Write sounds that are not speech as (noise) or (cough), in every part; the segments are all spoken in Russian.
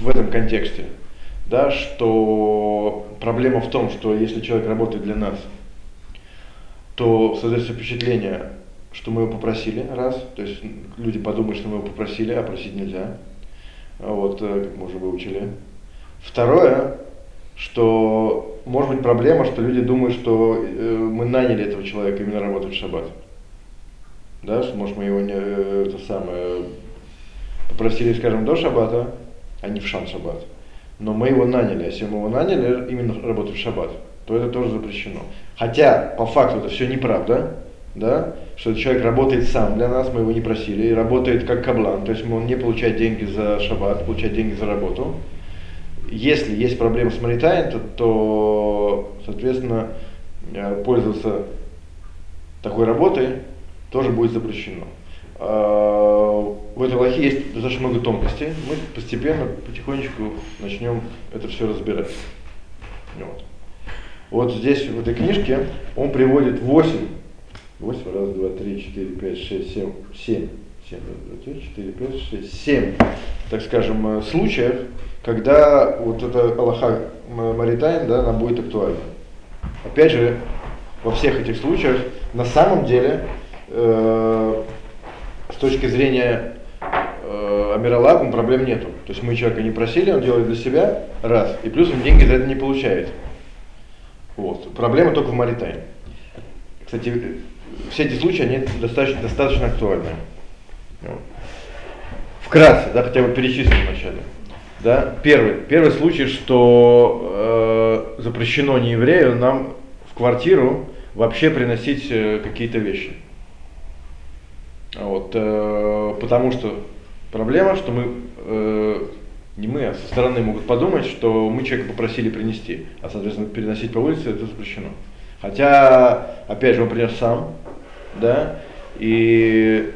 в этом контексте, да, что проблема в том, что если человек работает для нас, то создается впечатление, что мы его попросили, раз, то есть люди подумают, что мы его попросили, а просить нельзя, вот, э, как мы уже выучили. Второе, что может быть проблема, что люди думают, что э, мы наняли этого человека именно работать в шаббат. Да, что может мы его не, э, это самое, попросили, скажем, до шаббата, а не в шан шаббат. Но мы его наняли, а если мы его наняли именно работать в шаббат, то это тоже запрещено. Хотя по факту это все неправда, да, что этот человек работает сам для нас, мы его не просили, и работает как каблан, то есть он не получает деньги за шаббат, получает деньги за работу. Если есть проблема с Маритайн, то, то соответственно, э, пользоваться такой работой тоже будет запрещено. А, в этой лохе есть достаточно много тонкостей. Мы постепенно, потихонечку начнем это все разбирать. Вот. вот здесь, в этой книжке, он приводит 8, 8, раз, два, три, четыре, пять, шесть, семь, семь, 7, 2, 4, 5, 6, 7, так скажем, э, случаев, когда вот эта Аллаха Маритайн, да, она будет актуальна. Опять же, во всех этих случаях, на самом деле, э, точки зрения э, Амиралабом проблем нету. То есть мы человека не просили, он делает для себя, раз, и плюс он деньги за это не получает. Вот. Проблема только в Маритайне. Кстати, все эти случаи, они достаточно, достаточно актуальны. Вкратце, да, хотя бы перечислим вначале. Да, первый, первый случай, что э, запрещено не еврею нам в квартиру вообще приносить э, какие-то вещи. Вот, э, потому что проблема, что мы, э, не мы, а со стороны могут подумать, что мы человека попросили принести, а соответственно переносить по улице это запрещено. Хотя, опять же, он принес сам, да, и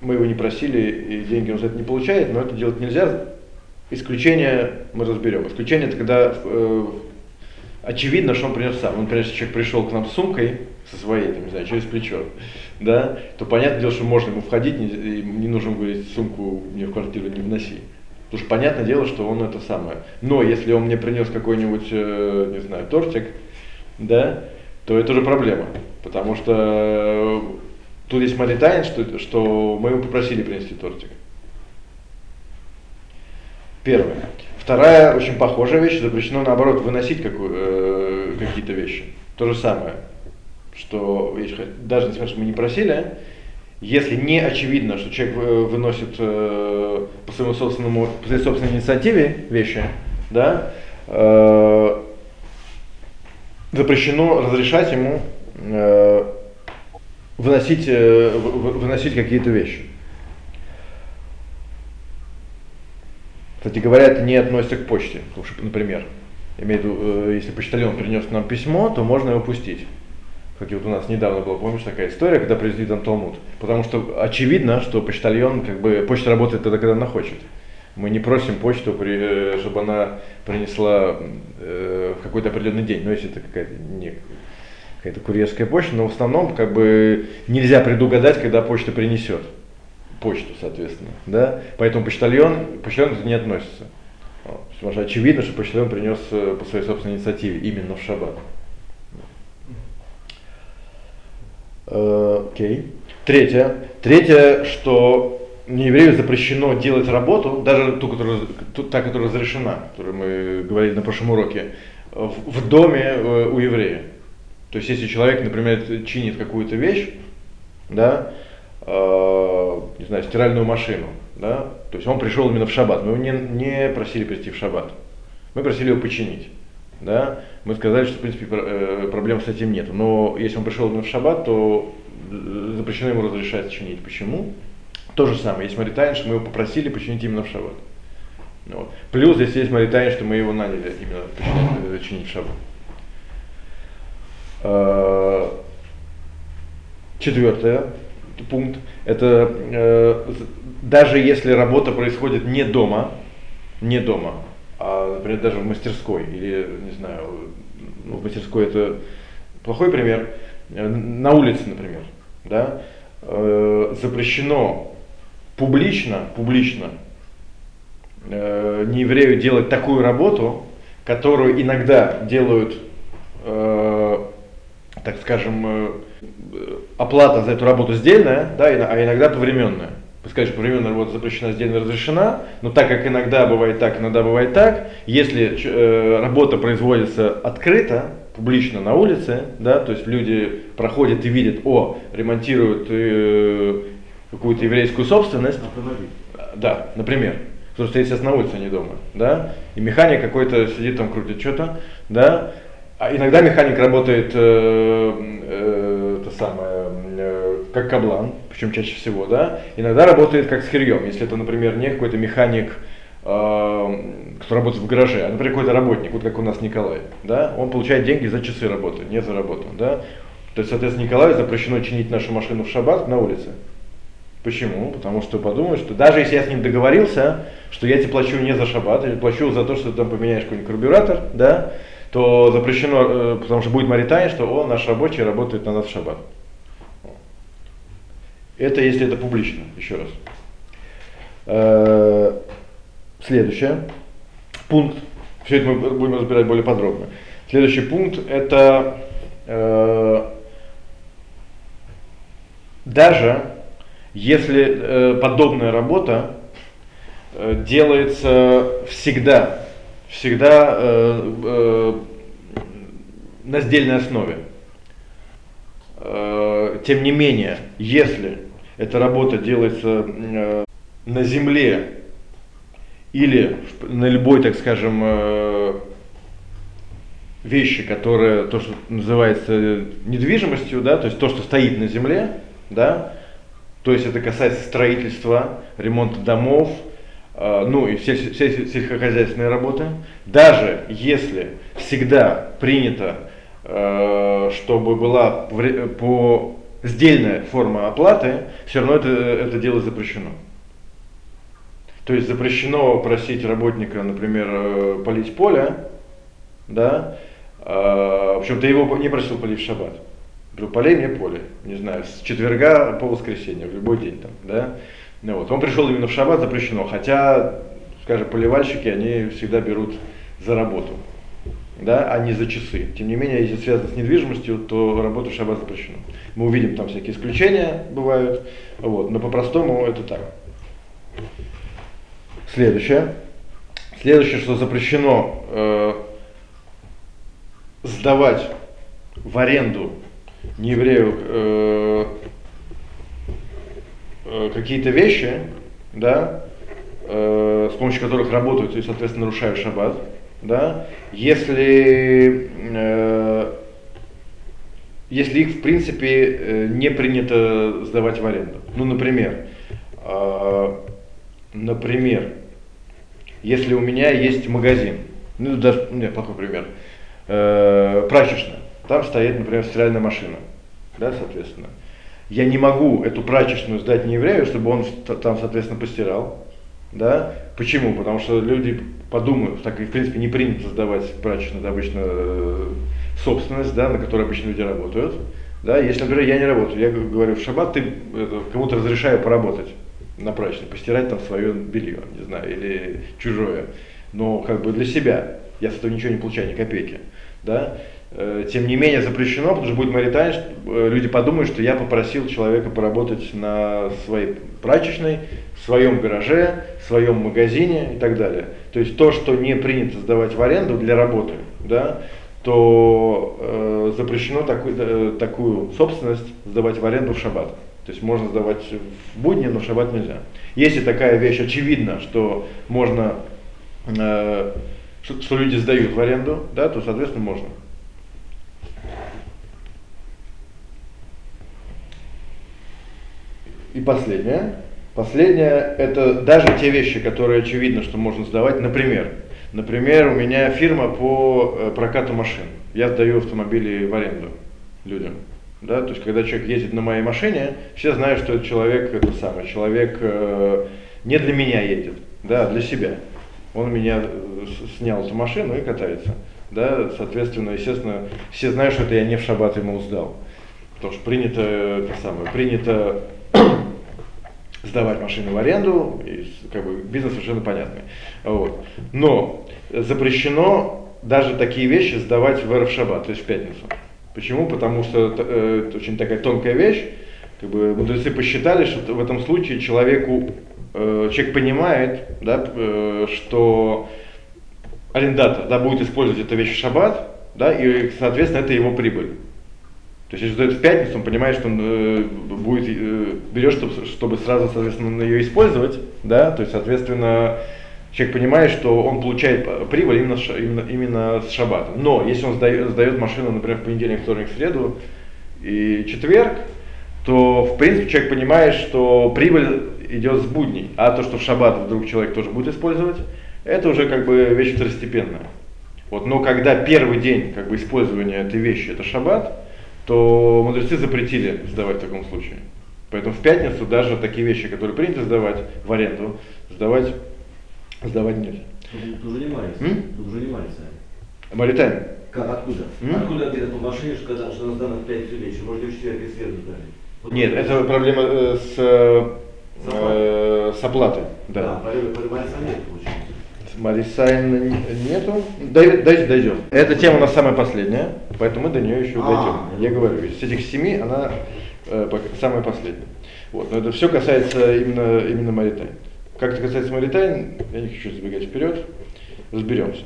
мы его не просили, и деньги он за это не получает, но это делать нельзя. Исключение мы разберем. Исключение это когда э, очевидно, что он принес сам. Например, если человек пришел к нам с сумкой, со своей, там, не знаю, через плечо, да, то понятное дело, что можно ему входить, не, не нужно говорить, сумку мне в квартиру не вноси. Потому что понятное дело, что он это самое. Но если он мне принес какой-нибудь, э, не знаю, тортик, да, то это уже проблема. Потому что э, тут есть маритайн, что, что мы его попросили принести тортик. Первое. Вторая очень похожая вещь, запрещено наоборот выносить какую, э, какие-то вещи. То же самое что даже несмотря что мы не просили, если не очевидно, что человек э, выносит э, по своему собственному, по своей собственной инициативе вещи, да, э, запрещено разрешать ему э, выносить, э, выносить какие-то вещи. Кстати говоря, это не относится к почте, потому что, например, имею в виду, э, если почтальон принес нам письмо, то можно его пустить. Кстати, вот у нас недавно была, помнишь, такая история, когда привезли там Талмуд. Потому что очевидно, что почтальон, как бы, почта работает тогда, когда она хочет. Мы не просим почту, э, чтобы она принесла э, в какой-то определенный день. Но если это какая-то не какая-то курьерская почта, но в основном как бы нельзя предугадать, когда почта принесет почту, соответственно, да, поэтому почтальон, почтальон это не относится. Потому что очевидно, что почтальон принес э, по своей собственной инициативе именно в шаббат. Э, окей. Okay. Третье. Третье, что нееврею запрещено делать работу, даже ту, которая, та, которая разрешена, которую мы говорили на прошлом уроке, в, в доме э, у еврея. То есть, если человек, например, чинит какую-то вещь, да, э, не знаю, стиральную машину, да, то есть он пришел именно в шаббат, мы его не, не просили прийти в шаббат, мы просили его починить да, мы сказали, что в принципе э, проблем с этим нет. Но если он пришел в шаббат, то запрещено ему разрешать чинить. Почему? То же самое, есть Маритайн, что мы его попросили починить именно в шаббат. Вот. Плюс здесь есть Маритайн, что мы его наняли именно починить, э, чинить в шаббат. Э, четвертый пункт. Это э, даже если работа происходит не дома, не дома, а, например, даже в мастерской, или, не знаю, ну, в мастерской это плохой пример, на улице, например, да, э, запрещено публично, публично э, не еврею делать такую работу, которую иногда делают, э, так скажем, э, оплата за эту работу сдельная, да, а иногда повременная. Пускай же повременная работа запрещена, сдельная разрешена, но так как иногда бывает так, иногда бывает так, если э, работа производится открыто, публично на улице, да, то есть люди проходят и видят, о, ремонтируют э, какую-то еврейскую собственность. Автомобиль. Да, например. Потому что естественно, на улице, а не дома, да, и механик какой-то сидит там, крутит что-то, да, а иногда механик работает, э, э, это самое, э, как каблан, причем чаще всего, да, иногда работает как с херьем, если это, например, не какой-то механик, э, кто работает в гараже, а, например, какой-то работник, вот как у нас Николай, да, он получает деньги за часы работы, не за работу, да, то есть, соответственно, Николаю запрещено чинить нашу машину в шаббат на улице. Почему? Потому что подумают, что даже если я с ним договорился, что я тебе плачу не за шаббат, я плачу за то, что ты там поменяешь какой-нибудь карбюратор, да, то запрещено, э, потому что будет маритайн, что он, наш рабочий, работает на нас в шаббат. Это если это публично, еще раз. Э, следующее. Пункт. Все это мы будем разбирать более подробно. Следующий пункт это э, даже если подобная работа делается всегда всегда э, э, на сдельной основе. Э, тем не менее, если эта работа делается э, на земле или на любой, так скажем, э, вещи, которые то, что называется недвижимостью, да, то есть то, что стоит на земле, да, то есть это касается строительства, ремонта домов, ну и все, все сельскохозяйственные работы, даже если всегда принято, а, чтобы была по сдельная форма оплаты, все равно это, это дело запрещено. То есть запрещено просить работника, например, э, полить поле, да, а, причем ты его не просил полить в шаббат. Говорю, полей мне поле, не знаю, с четверга по воскресенье, в любой день там, да. Ну, вот. Он пришел именно в шаббат, запрещено, хотя, скажем, поливальщики, они всегда берут за работу, да, а не за часы. Тем не менее, если связано с недвижимостью, то работа в шаббат запрещена. Мы увидим, там всякие исключения бывают, вот, но по-простому это так. Следующее. Следующее, что запрещено э, сдавать в аренду нееврею э, Э, какие-то вещи, да, э, с помощью которых работают и, соответственно, нарушают шаббат, да, если, э, если их, в принципе, э, не принято сдавать в аренду. Ну, например, э, например, если у меня есть магазин, ну, даже, нет, плохой пример, э, прачечная, там стоит, например, стиральная машина, да, соответственно, я не могу эту прачечную сдать не еврею, чтобы он там, соответственно, постирал. Да? Почему? Потому что люди подумают, так и в принципе не принято сдавать прачечную, это обычно э, собственность, да, на которой обычно люди работают. Да? Если, например, я не работаю, я говорю, в шаббат ты кому-то разрешаю поработать на прачечной, постирать там свое белье, не знаю, или чужое. Но как бы для себя, я с этого ничего не получаю, ни копейки. Да? Э, тем не менее запрещено, потому что будет маритайн, э, люди подумают, что я попросил человека поработать на своей прачечной, в своем гараже, в своем магазине и так далее. То есть то, что не принято сдавать в аренду для работы, да, то э, запрещено такую, э, такую собственность сдавать в аренду в шаббат. То есть можно сдавать в будни, но в шаббат нельзя. Если такая вещь очевидна, что можно, э, что, что люди сдают в аренду, да, то соответственно можно. И последнее. Последнее – это даже те вещи, которые очевидно, что можно сдавать. Например, например, у меня фирма по э, прокату машин. Я сдаю автомобили в аренду людям. Да? То есть, когда человек ездит на моей машине, все знают, что этот человек, это самый, человек э, не для меня едет, да, а для себя. Он меня э, снял эту машину и катается. Да? Соответственно, естественно, все знают, что это я не в шаббат ему сдал. Потому что принято, это самое, принято сдавать машины в аренду, и, как бы бизнес совершенно понятный. Вот. Но запрещено даже такие вещи сдавать в РФ Шаббат, то есть в пятницу. Почему? Потому что э, это очень такая тонкая вещь. Как бы мудрецы посчитали, что в этом случае человеку, э, человек понимает, да, э, что арендатор да, будет использовать эту вещь в шаббат, да, и, соответственно, это его прибыль. То есть, если это в пятницу, он понимает, что он э, будет, э, берет, чтобы, чтобы сразу, соответственно, ее использовать, да, то есть, соответственно, человек понимает, что он получает прибыль именно, именно, именно с шаббата. Но если он сдает, сдает машину, например, в понедельник, вторник, среду и четверг, то, в принципе, человек понимает, что прибыль идет с будней, а то, что в шаббат вдруг человек тоже будет использовать, это уже как бы вещь второстепенная. Вот, но когда первый день как бы, использования этой вещи это шаббат, то мудрецы запретили сдавать в таком случае. Поэтому в пятницу даже такие вещи, которые принято сдавать в аренду, сдавать, сдавать нельзя. Тут уже не Марис. Тут уже не Марис. Маритайм. Как, откуда? М? Откуда говорят по машине, что когда что сдано в 5 вечера, может, в четверг и среду дали? Вот Нет, это- проблема э, с, э, с оплатой. Да, Да. по по Мариса нет, получается. Марисайн нету. Дойдем. Эта тема у нас самая последняя, поэтому мы до нее еще А, дойдем. Я говорю, из этих семи она э, самая последняя. Вот. Но это все касается именно, именно Маритайн. Как это касается Маритайн, я не хочу забегать вперед, разберемся.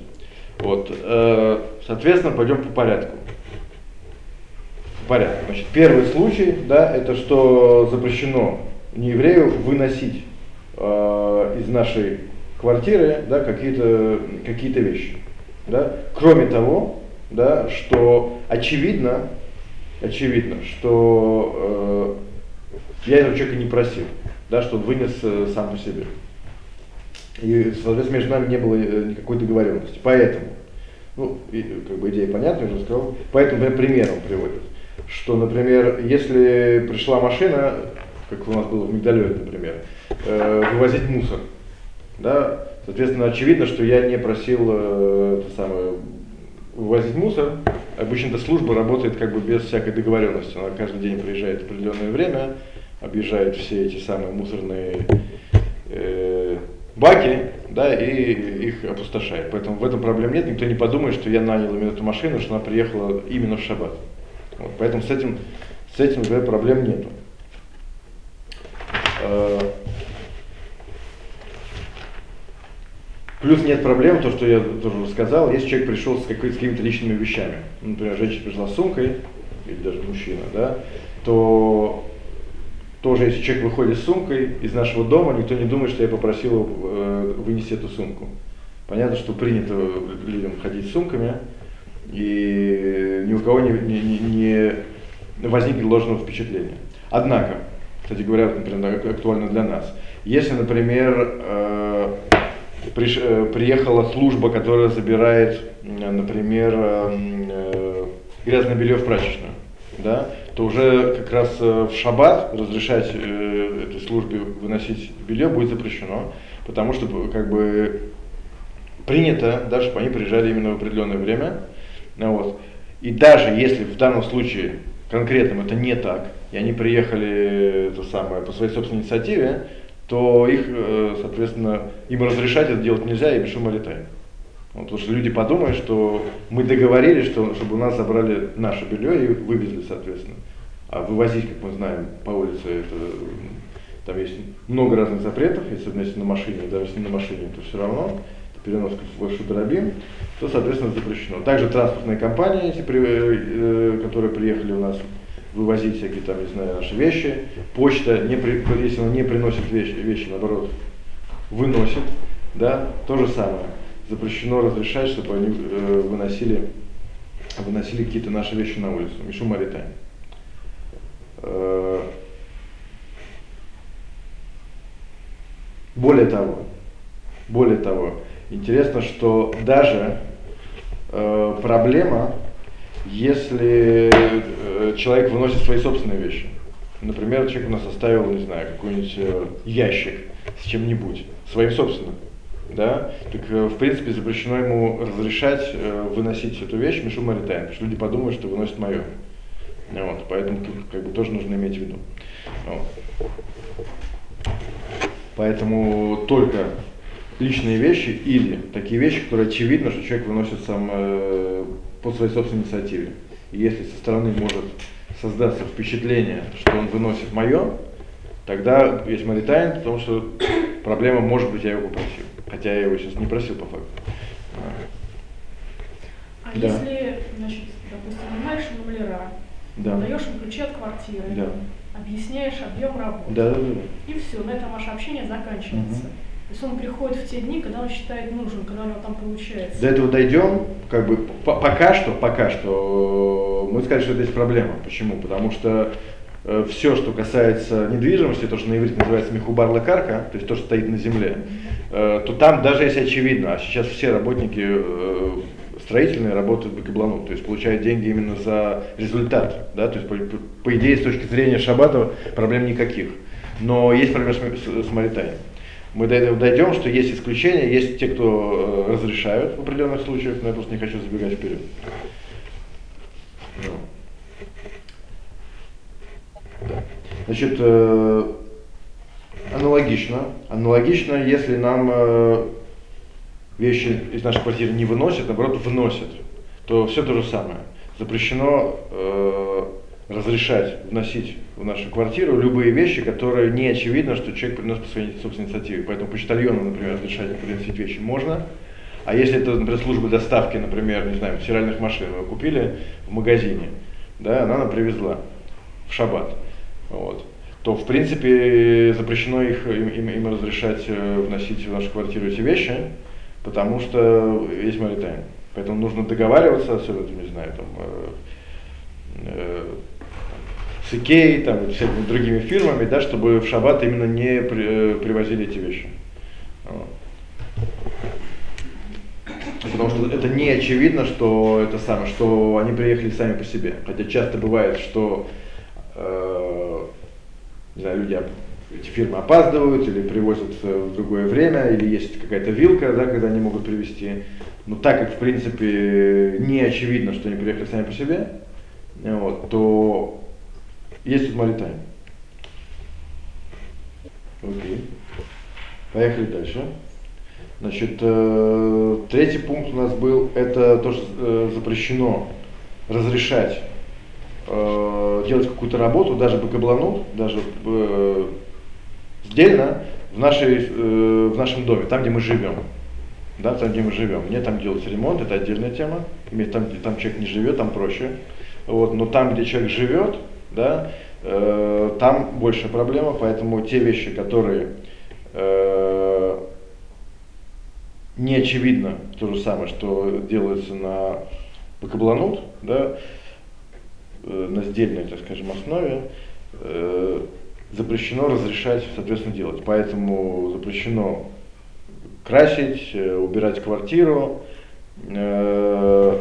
Вот. э, соответственно, пойдем по порядку. По порядку. Значит, первый случай, да, это что запрещено нееврею выносить э, из нашей квартиры да, какие-то какие вещи. Да? Кроме того, да, что очевидно, очевидно, что э, я этого человека не просил, да, что он вынес э, сам по себе. И, соответственно, между нами не было э, никакой договоренности. Поэтому, ну, и, как бы идея понятна, я уже сказал, поэтому например, пример он приводит, что, например, если пришла машина, как у нас было в Мигдалере, например, э, вывозить мусор, да, соответственно, очевидно, что я не просил э, самое, вывозить мусор. Обычно эта служба работает как бы без всякой договоренности. Она каждый день приезжает в определенное время, объезжает все эти самые мусорные э, баки, да, и их опустошает. Поэтому в этом проблем нет. Никто не подумает, что я нанял именно эту машину, что она приехала именно в шаббат. Вот, поэтому с этим, с этим например, проблем нету. Плюс нет проблем, то, что я тоже уже сказал, если человек пришел с, какой- с какими-то личными вещами, например, женщина пришла с сумкой, или даже мужчина, да, то тоже, если человек выходит с сумкой из нашего дома, никто не думает, что я попросил его э, вынести эту сумку. Понятно, что принято людям ходить с сумками, и ни у кого не, не- не возникнет ложного впечатления. Однако, кстати говоря, например, актуально для нас, если, например, э, приш- э, приехала служба, которая забирает, например, э, э, грязное белье в прачечную, да, то уже как раз в шаббат разрешать этой службе выносить белье будет запрещено, потому что как бы принято, да, чтобы они приезжали именно в определенное время. Ну Вот. И даже если в данном случае конкретном это не так, и они приехали это самое, по своей собственной инициативе, то их, э, соответственно, им разрешать это делать нельзя, и шума летаем. Вот, потому что люди подумают, что мы договорились, что, чтобы у нас забрали наше белье и вывезли, соответственно. А вывозить, как мы знаем, по улице, это, там есть много разных запретов, если если на машине, даже если на машине, то все равно, переноска в Шудрабин, то, соответственно, запрещено. Также транспортные компании, эти, э, которые приехали у нас вывозить всякие там, не знаю, наши вещи, почта, не при- если она не приносит вещи, вещи, наоборот, выносит, да, то же самое. Запрещено разрешать, чтобы они э, выносили, выносили какие-то наши вещи на улицу. Мишу Маритайм. Э, Более того, более того, интересно, что даже э, проблема, если э, человек выносит свои собственные вещи. Например, человек у нас оставил, не знаю, какой-нибудь э, ящик с чем-нибудь, своим собственным. Да? Так, э, в принципе, запрещено ему разрешать выносить эту вещь Мишу Маритайн, потому что люди подумают, что выносит мое. Вот, поэтому тут как бы тоже нужно иметь в виду. Вот. Поэтому только личные вещи или такие вещи, которые очевидно, что человек выносит сам э, по своей собственной инициативе. И если со стороны может создаться впечатление, что он выносит мое, тогда есть маритайн, потому что (coughs) проблема может быть я его попросил. Хотя я его сейчас не просил по факту. А Да. если, значит, допустим, нанимаешь номера, Да. даешь им ключи от квартиры, Да. объясняешь объем работы, Да, да, да. и все, на этом ваше общение заканчивается. Мгм. То есть он приходит в те дни, когда он считает нужен, когда у него там получается. До этого дойдем, как бы по- пока что, пока что мы сказали, что это есть проблема. Почему? Потому что все, что касается недвижимости, то, что на иврите называется мехубар лекарка, то есть то, что стоит на земле, э, то там даже если очевидно, а сейчас все работники э, строительные работают по каблану, то есть получают деньги именно за результат, да, то есть по, по- идее с точки зрения Шабатова проблем никаких. Но есть проблема с, с, с Маритаем. Мы до этого дойдем, что есть исключения, есть те, кто э, разрешают в определенных случаях, но я просто не хочу забегать вперед. Ну. Значит, э, аналогично, аналогично, если нам э, вещи из нашей квартиры не выносят, наоборот, вносят, то все то же самое. Запрещено разрешать вносить в нашу квартиру любые вещи, которые не очевидно, что человек приносит по своей собственной инициативе. Поэтому почтальону, например, разрешать приносить вещи можно. А если это, например, служба доставки, например, не знаю, стиральных машин, вы купили в магазине, да, она нам привезла в шаббат, вот, то в принципе запрещено их, им, им- им разрешать э, вносить в нашу квартиру эти вещи, потому что есть маритайм. Поэтому нужно договариваться, особенно, не знаю, там, э, э, с Икеей, там, и другими фирмами, да, чтобы в шаббат именно не при- э, привозили эти вещи. Потому что это не очевидно, что это самое, что они приехали сами по себе. Хотя часто бывает, что э, не знаю, люди, эти фирмы опаздывают или привозят э, в другое время, или есть какая-то вилка, да, когда они могут привезти. Но так как, в принципе, не очевидно, что они приехали сами по себе, вот, то есть тут маритайм. Окей. Поехали дальше. Значит, э, третий пункт у нас был, это то, что э, запрещено разрешать э, делать какую-то работу, даже по каблану, даже э, сдельно в, нашей, э, в нашем доме, там, где мы живем. Да, там, где мы живем. Мне там делать ремонт, это отдельная тема. Там, где там человек не живет, там проще. Вот, но там, где человек живет, да, э, там больше проблема, поэтому те вещи, которые э, не очевидно то же самое, что делается на бакабланут, да, э, на сдельной, так скажем, основе, э, запрещено разрешать, соответственно, делать. Поэтому запрещено красить, э, убирать квартиру, э,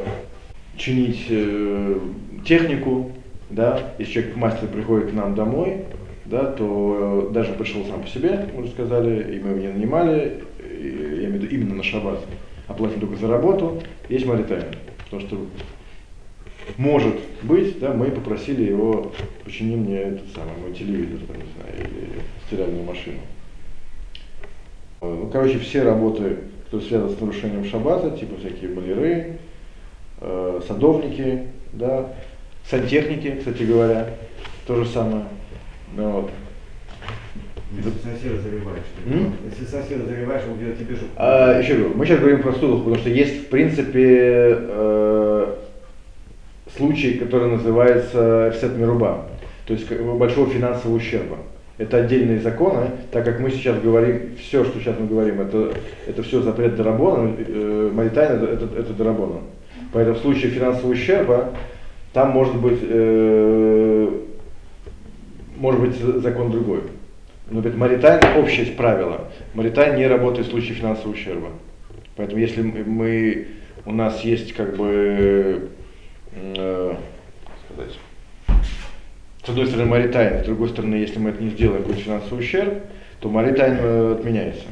чинить э, технику, да, если человек мастер приходит к нам домой, да, то э, даже пришел сам по себе, мы уже сказали, и мы его не нанимали, и, я имею в виду именно на шаббат, оплатим только за работу, есть маритайм, потому что может быть, да, мы попросили его, почини мне этот самый, мой телевизор, там, не знаю, или стиральную машину. Э, Ну, короче, все работы, кто связан с нарушением шаббата, типа всякие маляры, э, садовники, да, сантехники, кстати говоря, то же самое. Ну, вот. Если соседа заливаешь, М? если соседа заливаешь, он делает тебе же... А, еще говорю, мы сейчас говорим про стулах, потому что есть, в принципе, э, случай, который называется эфсет мируба, то есть большого финансового ущерба. Это отдельные законы, так как мы сейчас говорим, все, что сейчас мы говорим, это, это все запрет Дарабона, э, Маритайн это, это, это Дарабона. Поэтому в случае финансового ущерба там может быть, э, может быть закон другой. Но говорит, Маритайн общее правило. Маритайн не работает в случае финансового ущерба. Поэтому если мы, у нас есть как бы э, сказать, с одной стороны Маритайн, с другой стороны, если мы это не сделаем, будет финансовый ущерб, то Маритайн э, отменяется.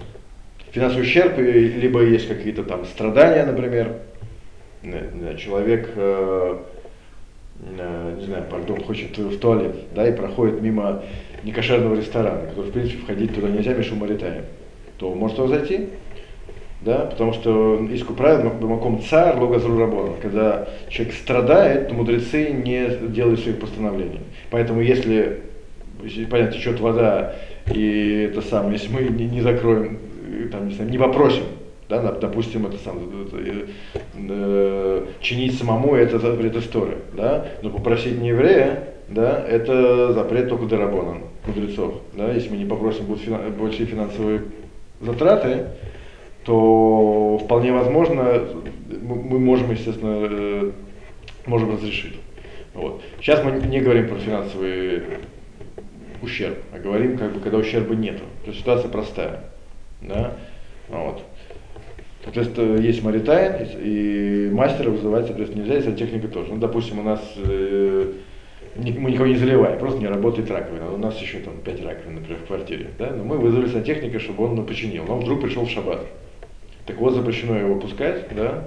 Финансовый ущерб, и- либо есть какие-то там страдания, например, человек э, э, не знаю, пардон, хочет в туалет, да, и проходит мимо некошерного ресторана, который, в принципе, входить туда нельзя, Мишу Маритаем, то может он зайти, да, потому что есть правило Бамаком царь логазру рабона. Когда человек страдает, то мудрецы не делают своих постановлений. Поэтому если, понятно, течет вода, и это самое, если мы не, не закроем, там, не, знаю, не попросим, да, допустим, это сам, это, э, чинить самому это запрет истории, да, но попросить не еврея, да, это запрет только дарабона, мудрецов, да, если мы не попросим будут финан, большие финансовые затраты, то вполне возможно мы можем, естественно, э, можем разрешить. Вот. Сейчас мы не говорим про финансовый ущерб, а говорим, как бы, когда ущерба нету. То есть ситуация простая. Да? Вот. Соответственно, есть маритайн, и мастера вызывать, соответственно, нельзя, если техника тоже. Ну, допустим, у нас э, мы никого не заливаем, просто не работает раковина. У нас еще там 5 раковин, например, в квартире. Да? Но мы вызвали сантехника, чтобы он починил. Но он вдруг пришел в шаббат. Так вот, запрещено его пускать, да,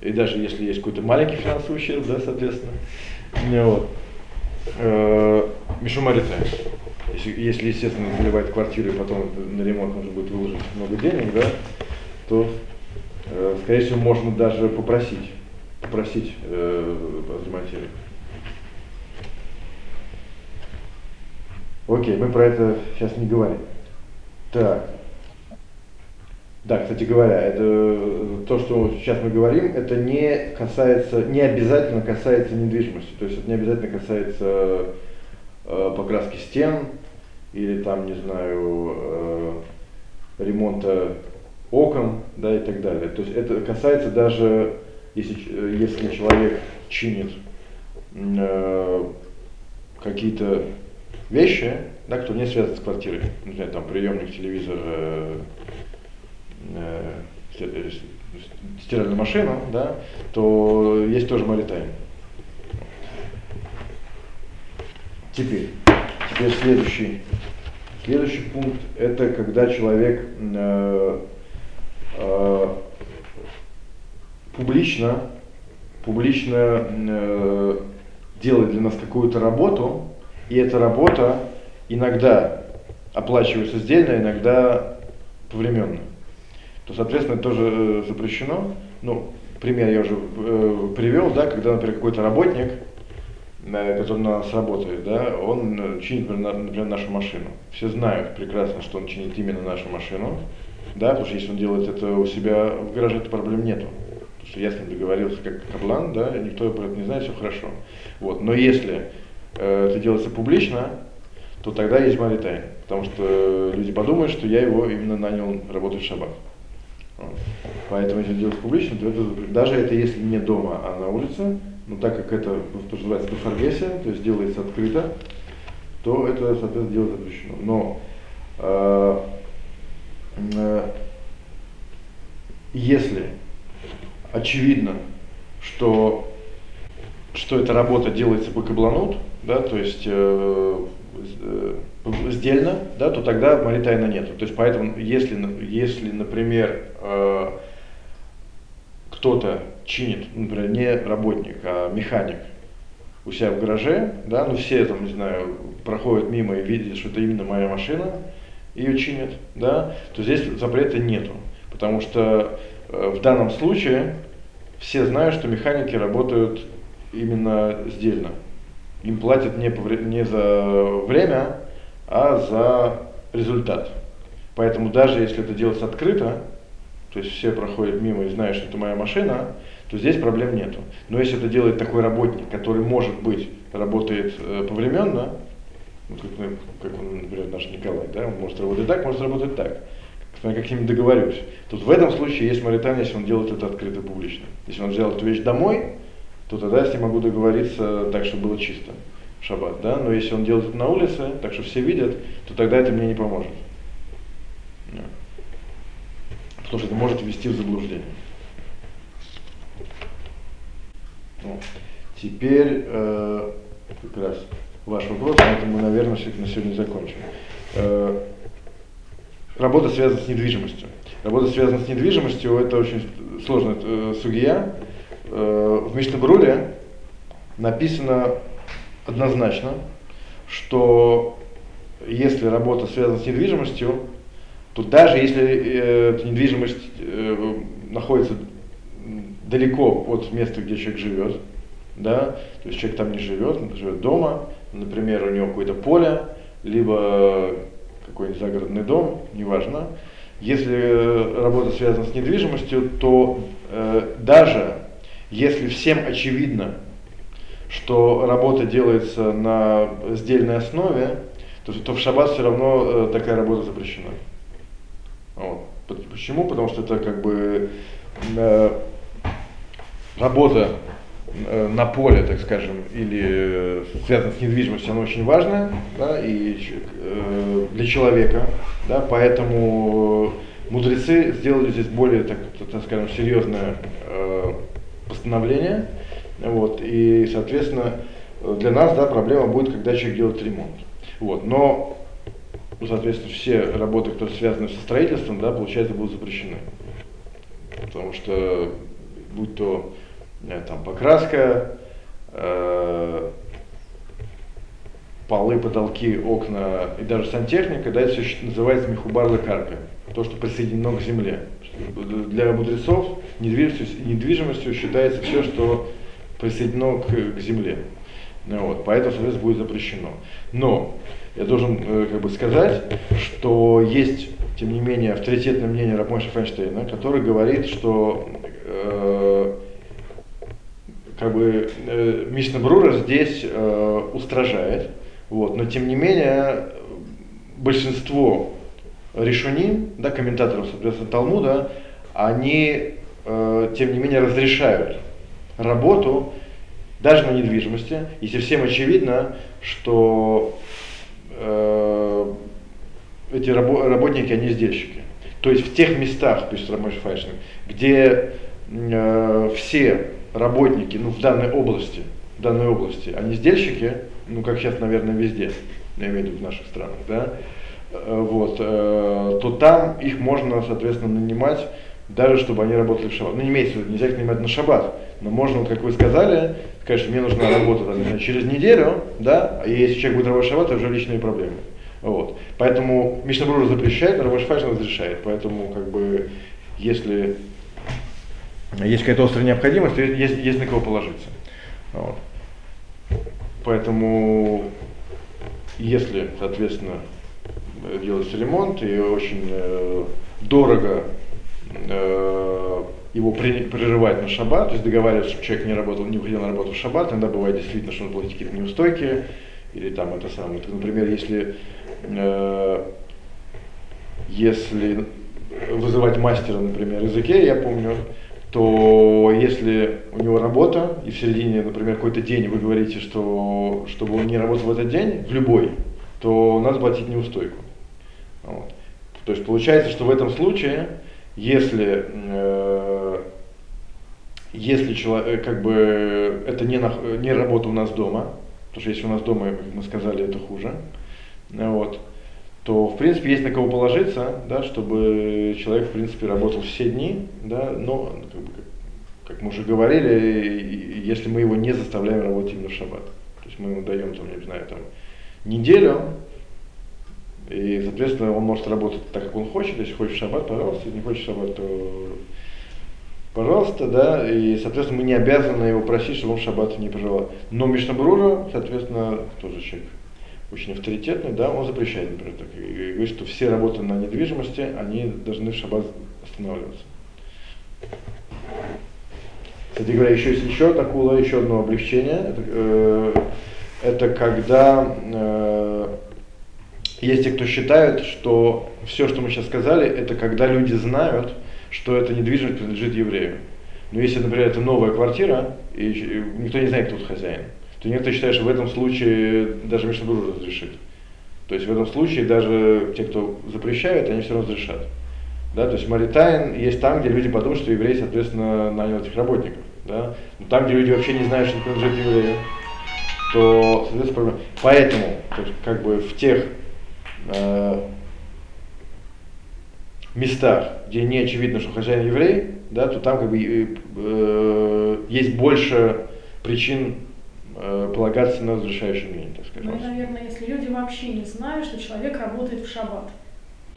и даже если есть какой-то маленький финансовый ущерб, да, соответственно. Вот. Э, Мишумарита. Если, если, естественно, заливает квартиру и потом на ремонт нужно будет выложить много денег, да, то, скорее всего, можно даже попросить, попросить э, отремонтировать. Окей, мы про это сейчас не говорим. Так. Да, кстати говоря, это то, что сейчас мы говорим, это не касается, не обязательно касается недвижимости. То есть это не обязательно касается э, покраски стен или там, не знаю, э, ремонта окон, да, и так далее. То есть это касается даже, если, если человек чинит э, какие-то вещи, да, кто не связан с квартирой, например, там приемник, телевизор, э, Э, э, стиральную машину, да, то есть тоже маритайм. Теперь, теперь следующий, следующий пункт это когда человек э, э, публично, публично э, делает для нас какую-то работу, и эта работа иногда оплачивается сдельно, иногда повременно то, соответственно, это тоже э, запрещено. Ну, пример я уже э, привел, да, когда, например, какой-то работник, э, который на нас работает, да, он чинит, например, нашу машину. Все знают прекрасно, что он чинит именно нашу машину, да, потому что если он делает это у себя в гараже, то проблем нету. Потому что я с ним договорился как каблан, да, никто про это не знает, все хорошо. Вот. Но если э, это делается публично, то тогда есть маритайн, потому что люди подумают, что я его именно нанял работать в шаббат. Поэтому если делать публично, то это, даже это если не дома, а на улице, но так как это то, что называется дофаргесия, то есть делается открыто, то это, соответственно, делать запрещено. Но э, если очевидно, что, что эта работа делается по кабланут, да, то есть э, э, сдельно, да, то тогда маритайна нету. То есть поэтому, если, если например, э, кто-то чинит, например, не работник, а механик у себя в гараже, да, ну все там, не знаю, проходят мимо и видят, что это именно моя машина, ее чинят, да, то здесь запрета нету. Потому что э, в данном случае все знают, что механики работают именно сдельно. Им платят не, не за время, а за результат. Поэтому даже если это делается открыто, то есть все проходят мимо и знают, что это моя машина, то здесь проблем нету. Но если это делает такой работник, который, может быть, работает э, повременно, ну, как, как он, например, наш Николай, да, он может работать так, может работать так, я как с ним договорюсь. Тут в этом случае есть Маритания, если он делает это открыто публично. Если он взял эту вещь домой, то тогда я с ним могу договориться так, чтобы было чисто шаббат, да, но если он делает это на улице, так что все видят, то тогда это мне не поможет. Потому что это может ввести в заблуждение. Ну, теперь э, как раз ваш вопрос, на этом мы, наверное, на сегодня закончим. Э, работа связана с недвижимостью. Работа связана с недвижимостью, это очень сложная э, судья. Э, в Мишнабруле написано однозначно, что если работа связана с недвижимостью, то даже если э, эта недвижимость находится далеко от места, где человек живет, да, то есть человек там не живет, он живет дома, например, у него какое-то поле, либо какой-нибудь загородный дом, неважно. Если работа связана с недвижимостью, то э, даже если всем очевидно, что работа делается на сдельной основе, то, то в шаббат все равно э, такая работа запрещена. Вот. Почему? Потому что это как бы э, работа э, на поле, так скажем, или э, связана с недвижимостью, она очень важная да, и, э, для человека. Да, поэтому мудрецы сделали здесь более, так, так скажем, серьезное э, постановление. Вот, и, соответственно, для нас да, проблема будет, когда человек делает ремонт. Вот, но, соответственно, все работы, которые связаны со строительством, да, получается, будут запрещены. Потому что, будь то э, там покраска, э, полы, потолки, окна и даже сантехника, да, это все называется мехубарлы карка, то, что присоединено к земле. Для мудрецов недвижимостью, недвижимостью считается все, что присоединено к, к земле. Ну, вот, поэтому, соответственно, будет запрещено. Но я должен э, как бы сказать, что есть, тем не менее, авторитетное мнение Рабмойша Файнштейна, который говорит, что э, как бы э, Мишна Брура здесь э, устражает, вот, но тем не менее большинство решуним, да, комментаторов, соответственно, Талмуда, они, э, тем не менее, разрешают работу даже на недвижимости, если всем очевидно, что э, эти рабо- работники, они издельщики. То есть в тех местах, пишет Рамош Файшин, где э, все работники, ну в данной области, в данной области, они издельщики, ну как сейчас, наверное, везде, я имею в виду в наших странах, да, э, вот, э, то там их можно, соответственно, нанимать даже чтобы они работали в шаббат. Ну, не имеется в виду, нельзя их нанимать на шаббат, но можно, вот, как вы сказали, что мне нужна работа там, через неделю, да, и если человек будет работать в шаббат, это уже личные проблемы. Вот. Поэтому Мишнабрура запрещает, а Рабаш Файшин разрешает. Поэтому, как бы, если есть какая-то острая необходимость, есть, есть на кого положиться. Вот. Поэтому, если, соответственно, делается ремонт и очень э, дорого э, его прерывать на шаббат, то есть договариваться, чтобы человек не работал, не выходил на работу в шаббат, иногда бывает действительно, что он платит какие-то неустойки, или там это самое. Так, например, если, э, если вызывать мастера, например, языке, я помню, то если у него работа, и в середине, например, какой-то день вы говорите, что чтобы он не работал в этот день, в любой, то надо платить неустойку. Вот. То есть получается, что в этом случае если, э, если человек, как бы, это не, на, не работа у нас дома, потому что если у нас дома, как мы сказали, это хуже, вот, то, в принципе, есть на кого положиться, да, чтобы человек, в принципе, работал все дни, да, но, как, бы, как мы уже говорили, если мы его не заставляем работать именно в шаббат. То есть мы ему даем, там, не знаю, там, неделю, и, соответственно, он может работать так, как он хочет. Если хочет шаббат, пожалуйста. Если не хочет шаббат, то пожалуйста, да. И, соответственно, мы не обязаны его просить, чтобы он шаббат не проживал. Но Мишнабрура, соответственно, тоже человек очень авторитетный, да, он запрещает, например, так, и говорит, что все работы на недвижимости, они должны в шаббат останавливаться. Кстати говоря, еще есть еще такое, еще одно облегчение. Это, э, это когда э, есть те, кто считают, что все, что мы сейчас сказали, это когда люди знают, что эта недвижимость принадлежит еврею. Но если, например, это новая квартира, и никто не знает, кто тут хозяин, то некоторые считают, что в этом случае даже Мишнабур разрешит. То есть в этом случае даже те, кто запрещают, они все равно разрешат. Да, то есть Маритайн есть там, где люди подумают, что еврей, соответственно, нанял этих работников. Да? Но там, где люди вообще не знают, что принадлежит еврею, то, соответственно, поэтому, то есть, как бы в тех э, местах, где не очевидно, что хозяин еврей, да, то там как бы э, есть больше причин э, полагаться на разрешающее мнение, так скажем. Ну наверное, если люди вообще не знают, что человек работает в шаббат.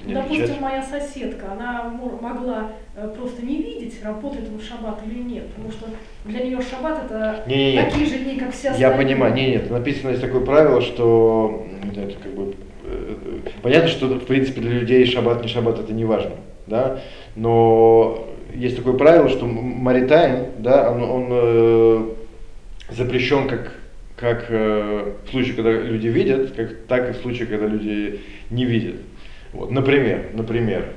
Не Допустим, отвечать. моя соседка, она мо- могла э, просто не видеть, работает он в шаббат или нет, потому что для нее шаббат это Не-не-не. такие же дни, как все Я остальные. понимаю, не, нет, написано есть такое правило, что это как бы э, э, понятно, что в принципе для людей шаббат не шаббат это не важно, да, но есть такое правило, что маритайм, да, он, он, э, запрещен как как э, в случае, когда люди видят, как, так и в случае, когда люди не видят. Вот, например, например,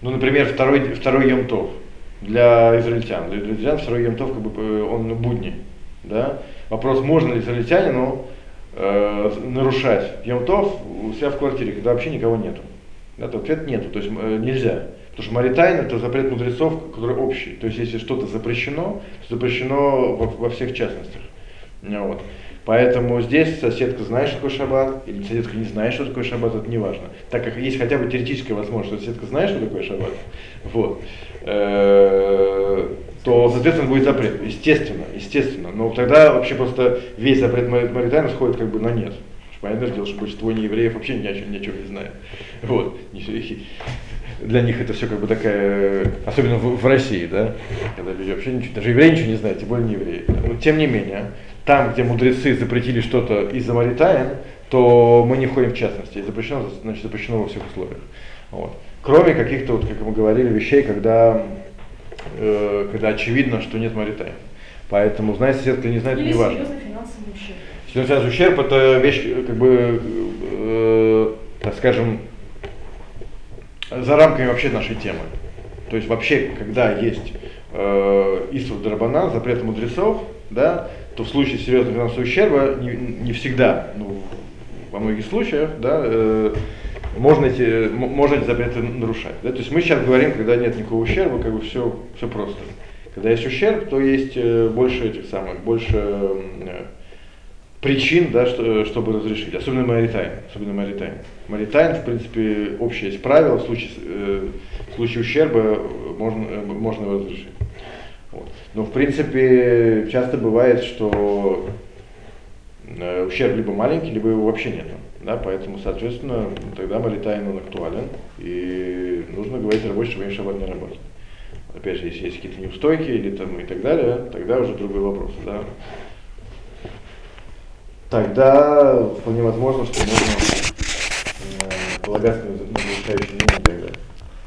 ну, например, второй, второй Йом-Тов для израильтян. Для израильтян второй Йом-Тов, как бы, э, он будний. Да? Вопрос, можно ли израильтянину э, нарушать Йом-Тов у себя в квартире, когда вообще никого нету. Да, то ответ нету, то есть э, нельзя. Потому что маритайн это запрет мудрецов, который общий. То есть если что-то запрещено, то запрещено во, во всех частностях. Ну, Вот. Поэтому здесь соседка знает, что такое шаббат, или соседка не знает, что такое шаббат, это не важно. Так как есть хотя бы теоретическая возможность, что соседка знает, что такое шаббат, (laughs) вот, э, то, соответственно, будет запрет. Естественно, естественно. Но тогда вообще просто весь запрет Маритайна сходит как бы на нет. Понятное дело, что большинство неевреев вообще ни о чем, ни о чем не знает. Вот. Для них это все как бы такая, особенно в, в России, да, когда люди вообще ничего, даже евреи ничего не знают, тем более не евреи. Но тем не менее, там, где мудрецы запретили что-то из-за Маритайн, то мы не входим в частности. И запрещено, значит, запрещено во всех условиях. Вот. Кроме каких-то, вот, как мы говорили, вещей, когда, э, когда очевидно, что нет Маритайн. Поэтому, знает соседка или не знает, Или не важно. ущерб. Финансовый ущерб это вещь, как бы, э, так скажем, за рамками вообще нашей темы. То есть вообще, когда есть э, Исур Драбана, запрет мудрецов, да, то в случае серьезного финансового ущерба не, не всегда, ну, во многих случаях, да, э, можно эти, можно эти запреты нарушать. Да? То есть мы сейчас говорим, когда нет никакого ущерба, как бы все, все просто. Когда есть ущерб, то есть э, больше этих самых, больше причин, да, что, чтобы разрешить. Особенно маритайн. Особенно маритайн. Маритайн, в принципе, общее есть правило, в случае, э, в случае ущерба можно, э, можно разрешить. Вот. Но, в принципе, часто бывает, что э, ущерб либо маленький, либо его вообще нет. Да, поэтому, соответственно, тогда маритайн он актуален, и нужно говорить рабочим, чтобы они шаббат не работали. Опять же, если есть какие-то неустойки или там и так далее, тогда уже другой вопрос. Да. Тогда вполне возможно, что можно э, полагаться на завершающий и так далее.